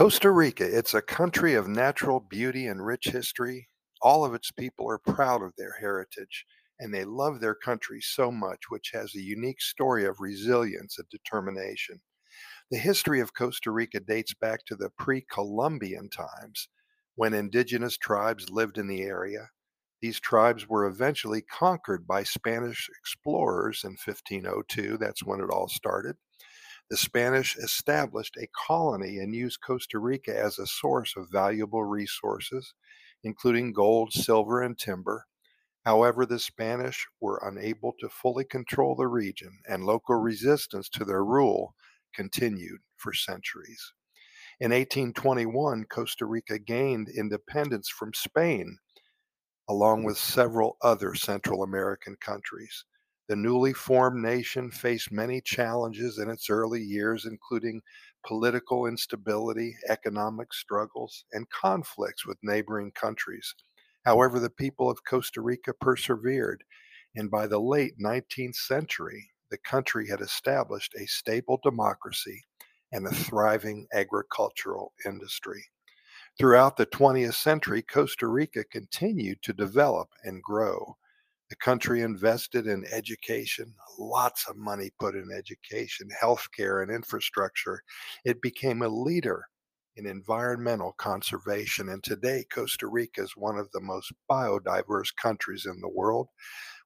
Costa Rica, it's a country of natural beauty and rich history. All of its people are proud of their heritage and they love their country so much, which has a unique story of resilience and determination. The history of Costa Rica dates back to the pre Columbian times when indigenous tribes lived in the area. These tribes were eventually conquered by Spanish explorers in 1502. That's when it all started. The Spanish established a colony and used Costa Rica as a source of valuable resources, including gold, silver, and timber. However, the Spanish were unable to fully control the region, and local resistance to their rule continued for centuries. In 1821, Costa Rica gained independence from Spain, along with several other Central American countries. The newly formed nation faced many challenges in its early years, including political instability, economic struggles, and conflicts with neighboring countries. However, the people of Costa Rica persevered, and by the late 19th century, the country had established a stable democracy and a thriving agricultural industry. Throughout the 20th century, Costa Rica continued to develop and grow. The country invested in education, lots of money put in education, healthcare, and infrastructure. It became a leader in environmental conservation. And today, Costa Rica is one of the most biodiverse countries in the world,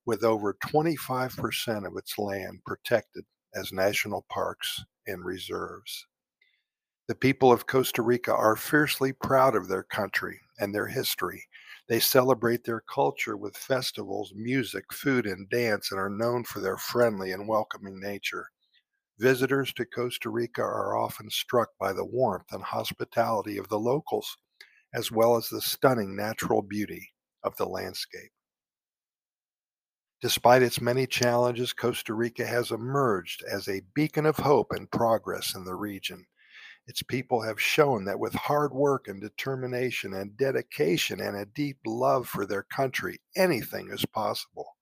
with over 25% of its land protected as national parks and reserves. The people of Costa Rica are fiercely proud of their country and their history. They celebrate their culture with festivals, music, food, and dance, and are known for their friendly and welcoming nature. Visitors to Costa Rica are often struck by the warmth and hospitality of the locals, as well as the stunning natural beauty of the landscape. Despite its many challenges, Costa Rica has emerged as a beacon of hope and progress in the region. Its people have shown that with hard work and determination and dedication and a deep love for their country, anything is possible.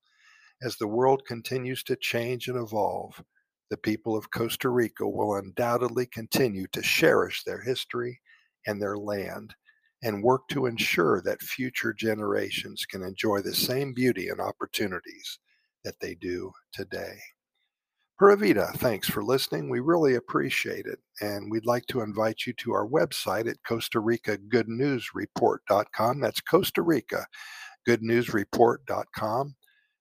As the world continues to change and evolve, the people of Costa Rica will undoubtedly continue to cherish their history and their land and work to ensure that future generations can enjoy the same beauty and opportunities that they do today. Pura thanks for listening. We really appreciate it. And we'd like to invite you to our website at Costa Rica Good News Report.com. That's Costa Rica Good News Report.com.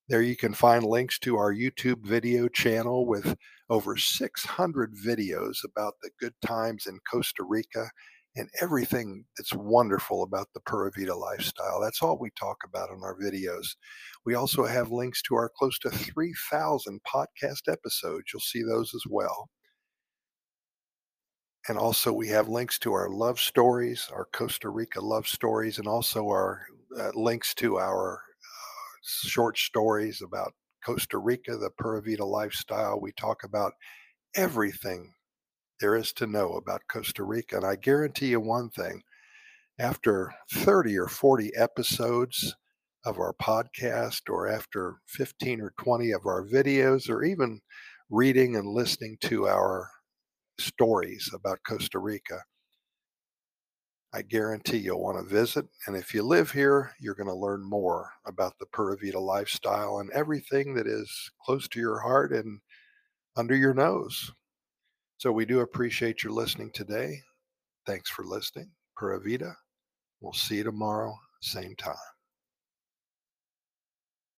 There you can find links to our YouTube video channel with over 600 videos about the good times in Costa Rica and everything that's wonderful about the Pura Vida lifestyle. That's all we talk about in our videos. We also have links to our close to 3,000 podcast episodes. You'll see those as well. And also, we have links to our love stories, our Costa Rica love stories, and also our uh, links to our uh, short stories about Costa Rica, the Pura Vida lifestyle. We talk about everything there is to know about Costa Rica. And I guarantee you one thing after 30 or 40 episodes of our podcast, or after 15 or 20 of our videos, or even reading and listening to our stories about Costa Rica, I guarantee you'll want to visit. And if you live here, you're going to learn more about the Pura Vida lifestyle and everything that is close to your heart and under your nose. So we do appreciate your listening today. Thanks for listening. Pura Vida. We'll see you tomorrow, same time.